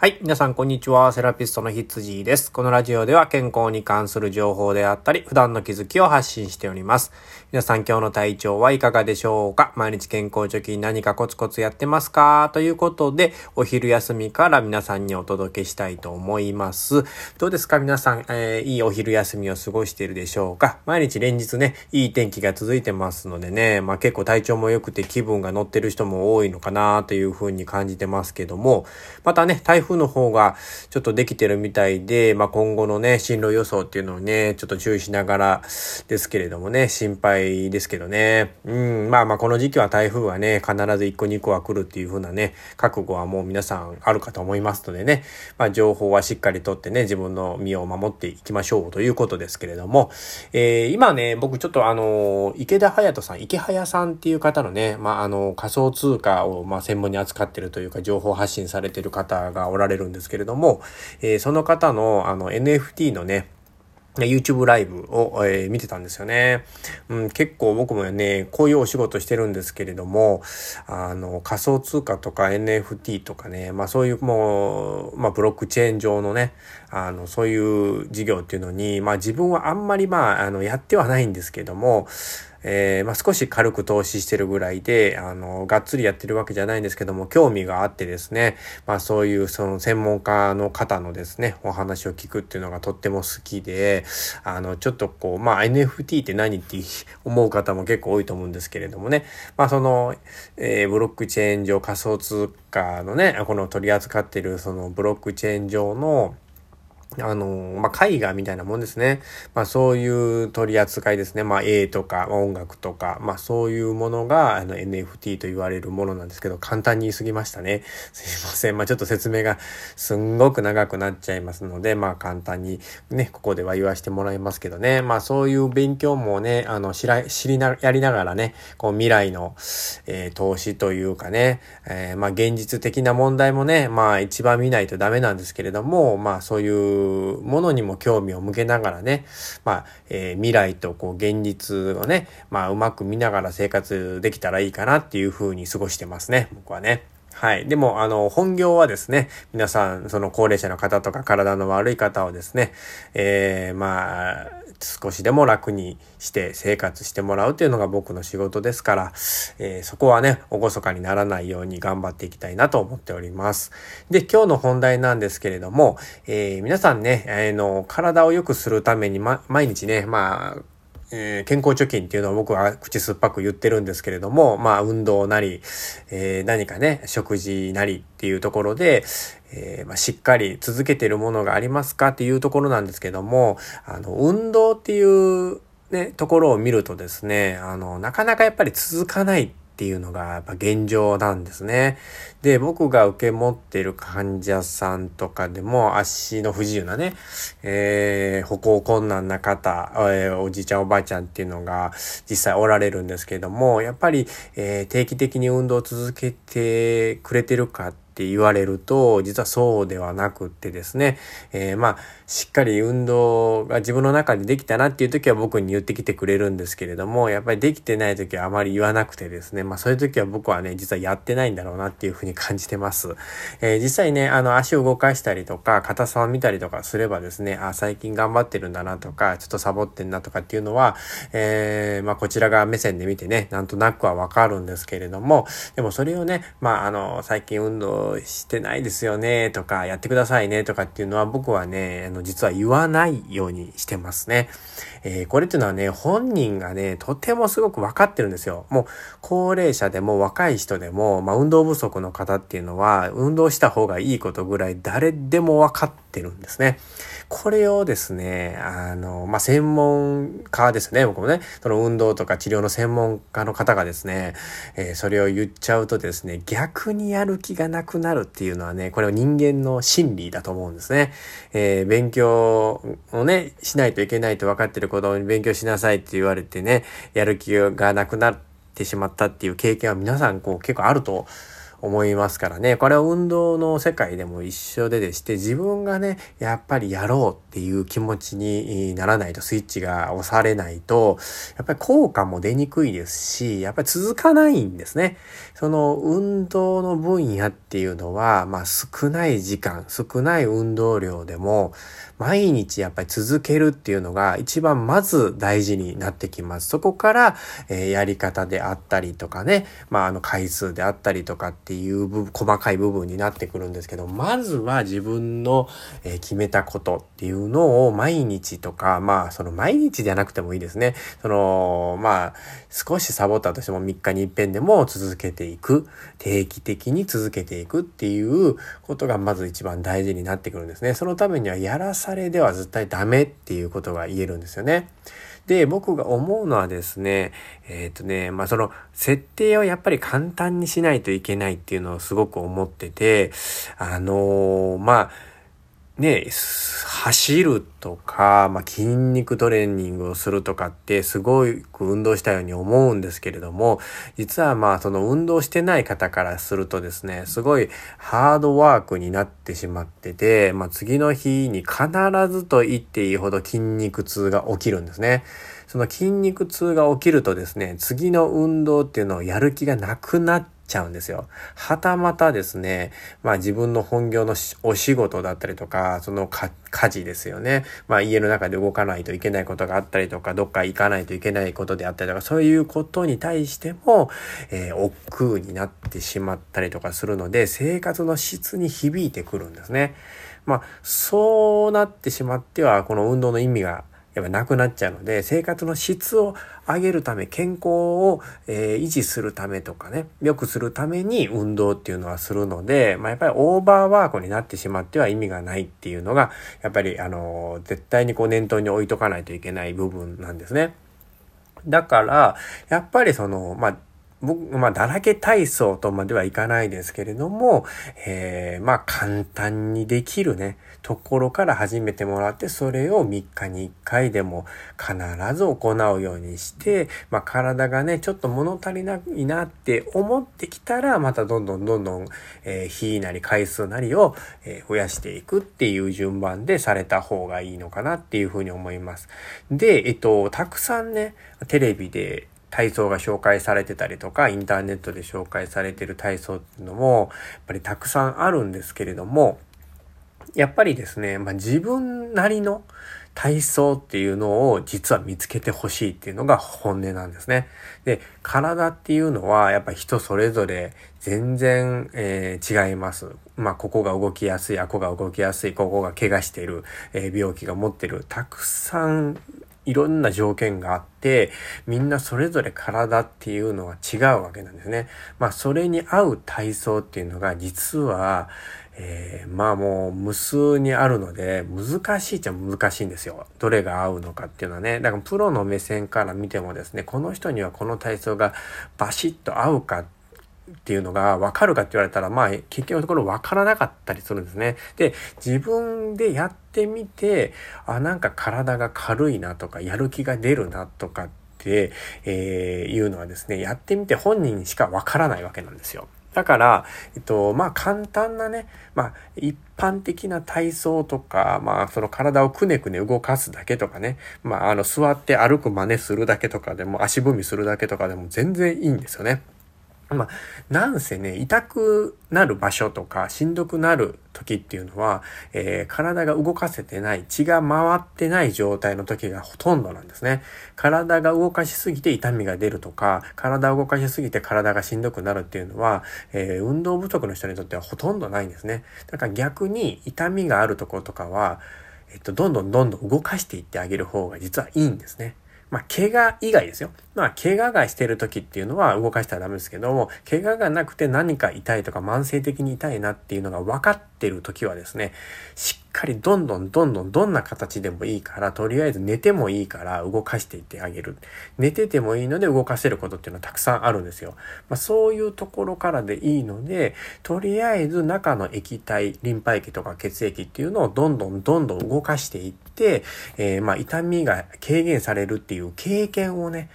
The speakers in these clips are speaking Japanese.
はい。皆さん、こんにちは。セラピストのひつじです。このラジオでは健康に関する情報であったり、普段の気づきを発信しております。皆さん、今日の体調はいかがでしょうか？毎日健康貯金何かコツコツやってますか？ということで、お昼休みから皆さんにお届けしたいと思います。どうですか？皆さん、えー、いいお昼休みを過ごしているでしょうか？毎日連日ね、いい天気が続いてますのでね、まあ結構体調も良くて気分が乗ってる人も多いのかなというふうに感じてますけども、またね、台風風の方がちょっとできてるみたいで、まあ、今後のね、進路予想っていうのをね、ちょっと注意しながらですけれどもね、心配ですけどね。うん、まあまあこの時期は台風はね、必ず1個2個は来るっていう風なね、覚悟はもう皆さんあるかと思いますのでね、まあ情報はしっかりとってね、自分の身を守っていきましょうということですけれども、えー、今ね、僕ちょっとあの、池田隼人さん、池早さんっていう方のね、まああの、仮想通貨をまあ専門に扱ってるというか、情報発信されてる方がおらられるんですけれども、えー、その方のあの NFT のね、YouTube ライブを、えー、見てたんですよね、うん。結構僕もね、こういうお仕事してるんですけれども、あの、仮想通貨とか NFT とかね、まあそういうもう、まあブロックチェーン上のね、あの、そういう事業っていうのに、まあ自分はあんまりまあ、あの、やってはないんですけども、えー、まあ、少し軽く投資してるぐらいで、あの、がっつりやってるわけじゃないんですけども、興味があってですね、まあ、そういうその専門家の方のですね、お話を聞くっていうのがとっても好きで、あの、ちょっとこう、まあ、NFT って何って思う方も結構多いと思うんですけれどもね、まあ、その、えー、ブロックチェーン上仮想通貨のね、この取り扱ってるそのブロックチェーン上の、あの、まあ、絵画みたいなもんですね。まあ、そういう取り扱いですね。まあ、絵とか、音楽とか、まあ、そういうものが、あの、NFT と言われるものなんですけど、簡単に言い過ぎましたね。すいません。まあ、ちょっと説明がすんごく長くなっちゃいますので、まあ、簡単にね、ここでは言わせてもらいますけどね。まあ、そういう勉強もね、あの、知ら、知りな、やりながらね、こう、未来の、えー、投資というかね、えー、まあ、現実的な問題もね、まあ、一番見ないとダメなんですけれども、まあ、そういうものにも興味を向けながらね、まあ、えー、未来とこう現実をね、まあ、うまく見ながら生活できたらいいかなっていうふうに過ごしてますね、僕はね。はい。でも、あの、本業はですね、皆さん、その高齢者の方とか体の悪い方をですね、えー、まあ、少しでも楽にして生活してもらうというのが僕の仕事ですから、えー、そこはね、おごそかにならないように頑張っていきたいなと思っております。で、今日の本題なんですけれども、えー、皆さんね、えー、の、体を良くするために、ま、毎日ね、まあ、えー、健康貯金っていうのは僕は口酸っぱく言ってるんですけれども、まあ運動なり、えー、何かね、食事なりっていうところで、えー、まあ、しっかり続けてるものがありますかっていうところなんですけども、あの、運動っていうね、ところを見るとですね、あの、なかなかやっぱり続かないっていうのがやっぱ現状なんですね。で、僕が受け持ってる患者さんとかでも足の不自由なね、えー、歩行困難な方、えー、おじいちゃんおばあちゃんっていうのが実際おられるんですけども、やっぱり、えー、定期的に運動を続けてくれてるかって言われると、実はそうではなくってですね、えー、まあ、しっかり運動が自分の中でできたなっていう時は僕に言ってきてくれるんですけれども、やっぱりできてない時はあまり言わなくてですね、まあそういう時は僕はね、実はやってないんだろうなっていうふうに感じてます。えー、実際ね、あの足を動かしたりとか、硬さを見たりとかすればですね、あ、最近頑張ってるんだなとか、ちょっとサボってんなとかっていうのは、えー、まあこちら側目線で見てね、なんとなくはわかるんですけれども、でもそれをね、まああの、最近運動してないですよねとか、やってくださいねとかっていうのは僕はね、あの、実は言わないようにしてますね。えー、これっていうのはね、本人がね、とてもすごくわかってるんですよ。もう、高齢者でも若い人でも、まあ、運動不足の方っていうのは、運動した方がいいことぐらい誰でもわかっててるんですね。これをですね、あの、まあ、専門家ですね、僕もね、その運動とか治療の専門家の方がですね、えー、それを言っちゃうとですね、逆にやる気がなくなるっていうのはね、これは人間の心理だと思うんですね。えー、勉強をね、しないといけないと分かってる子供に勉強しなさいって言われてね、やる気がなくなってしまったっていう経験は皆さんこう結構あると思いますからね。これは運動の世界でも一緒ででして、自分がね、やっぱりやろうっていう気持ちにならないと、スイッチが押されないと、やっぱり効果も出にくいですし、やっぱり続かないんですね。その運動の分野っていうのは、まあ少ない時間、少ない運動量でも、毎日やっぱり続けるっていうのが一番まず大事になってきます。そこから、えー、やり方であったりとかね、まああの回数であったりとかっていう部細かい部分になってくるんですけど、まずは自分の、えー、決めたことっていうのを毎日とか、まあその毎日じゃなくてもいいですね。その、まあ少しサボったとしても3日に一遍でも続けていく。定期的に続けていくっていうことがまず一番大事になってくるんですね。そのためにはやらさされでは絶対ダメっていうことが言えるんですよね。で、僕が思うのはですね、えっ、ー、とね、まあその設定をやっぱり簡単にしないといけないっていうのをすごく思ってて、あのー、まあ、ね、走るとか、まあ、筋肉トレーニングをするとかってすごく運動したように思うんですけれども、実はまあその運動してない方からするとですね、すごいハードワークになってしまってて、まあ、次の日に必ずと言っていいほど筋肉痛が起きるんですね。その筋肉痛が起きるとですね、次の運動っていうのをやる気がなくなっちゃうんですよ。はたまたですね、まあ自分の本業のお仕事だったりとか、その家事ですよね。まあ家の中で動かないといけないことがあったりとか、どっか行かないといけないことであったりとか、そういうことに対しても、えー、億劫になってしまったりとかするので、生活の質に響いてくるんですね。まあそうなってしまっては、この運動の意味がやっぱなくなっちゃうので、生活の質を上げるため、健康を、えー、維持するためとかね、良くするために運動っていうのはするので、まあ、やっぱりオーバーワークになってしまっては意味がないっていうのが、やっぱりあの、絶対にこう念頭に置いとかないといけない部分なんですね。だから、やっぱりその、まあ、僕、まあ、だらけ体操とまではいかないですけれども、えー、まあ、簡単にできるね、ところから始めてもらって、それを3日に1回でも必ず行うようにして、まあ、体がね、ちょっと物足りないなって思ってきたら、またどんどんどんどん、えー、日なり回数なりを、え、増やしていくっていう順番でされた方がいいのかなっていうふうに思います。で、えっと、たくさんね、テレビで体操が紹介されてたりとか、インターネットで紹介されてる体操っていうのも、やっぱりたくさんあるんですけれども、やっぱりですね、まあ、自分なりの体操っていうのを実は見つけてほしいっていうのが本音なんですね。で、体っていうのはやっぱ人それぞれ全然、えー、違います。まあ、ここが動きやすい、あこが動きやすい、ここが怪我している、えー、病気が持ってる、たくさんいろんな条件があって、みんなそれぞれ体っていうのは違うわけなんですね。まあ、それに合う体操っていうのが実は、えー、まあもう無数にあるので、難しいっちゃ難しいんですよ。どれが合うのかっていうのはね。だからプロの目線から見てもですね、この人にはこの体操がバシッと合うかってっていうのが分かるかって言われたら、まあ、結局のところ分からなかったりするんですね。で、自分でやってみて、あ、なんか体が軽いなとか、やる気が出るなとかって、えー、いうのはですね、やってみて本人しか分からないわけなんですよ。だから、えっと、まあ、簡単なね、まあ、一般的な体操とか、まあ、その体をくねくね動かすだけとかね、まあ、あの、座って歩く真似するだけとかでも、足踏みするだけとかでも全然いいんですよね。まあ、なんせね、痛くなる場所とか、しんどくなる時っていうのは、えー、体が動かせてない、血が回ってない状態の時がほとんどなんですね。体が動かしすぎて痛みが出るとか、体を動かしすぎて体がしんどくなるっていうのは、えー、運動不足の人にとってはほとんどないんですね。だから逆に痛みがあるところとかは、えっと、どんどんどんどん動かしていってあげる方が実はいいんですね。まあ、怪我以外ですよ。まあ、怪我がしてる時っていうのは動かしたらダメですけども、怪我がなくて何か痛いとか慢性的に痛いなっていうのが分かってる時はですね、しっかりどんどんどんどんどんな形でもいいから、とりあえず寝てもいいから動かしていってあげる。寝ててもいいので動かせることっていうのはたくさんあるんですよ。まあ、そういうところからでいいので、とりあえず中の液体、リンパ液とか血液っていうのをどんどんどんどん動かしていって、えー、まあ痛みが軽減されるっていう経験をね、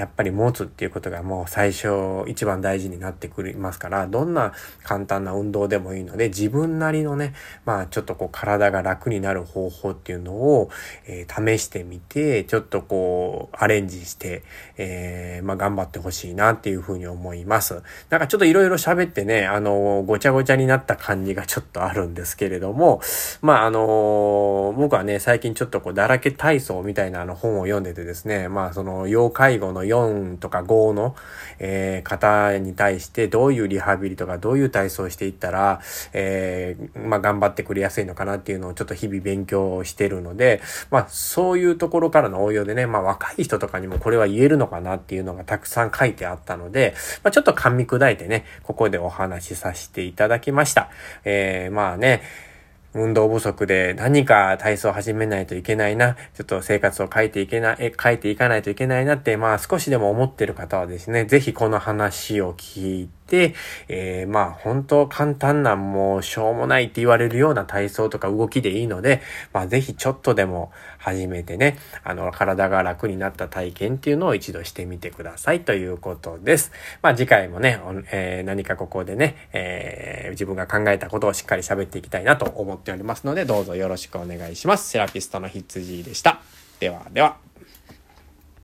やっぱり持つっていうことがもう最初一番大事になってくりますから、どんな簡単な運動でもいいので、自分なりのね、まあちょっとこう体が楽になる方法っていうのを、えー、試してみて、ちょっとこうアレンジして、えー、まあ頑張ってほしいなっていうふうに思います。なんかちょっといろいろ喋ってね、あの、ごちゃごちゃになった感じが ちょっとあるんですけれども、まああの、僕はね、最近ちょっとこう、だらけ体操みたいなあの本を読んでてですね、まあその、要介護の4とか5の、えー、方に対してどういうリハビリとかどういう体操をしていったら、えー、まあ頑張ってくれやすいのかなっていうのをちょっと日々勉強してるので、まあそういうところからの応用でね、まあ若い人とかにもこれは言えるのかなっていうのがたくさん書いてあったので、まあちょっと噛み砕いてね、ここでお話しさせていただきました。えー、まあね、運動不足で何か体操を始めないといけないな、ちょっと生活を変えていけない、変えていかないといけないなって、まあ少しでも思ってる方はですね、ぜひこの話を聞いて、て、えー、まあ本当簡単なもうしょうもないって言われるような体操とか動きでいいので、まあぜひちょっとでも始めてね、あの体が楽になった体験っていうのを一度してみてくださいということです。まあ次回もね、えー、何かここでね、えー、自分が考えたことをしっかり喋っていきたいなと思っておりますので、どうぞよろしくお願いします。セラピストの羊でした。ではでは。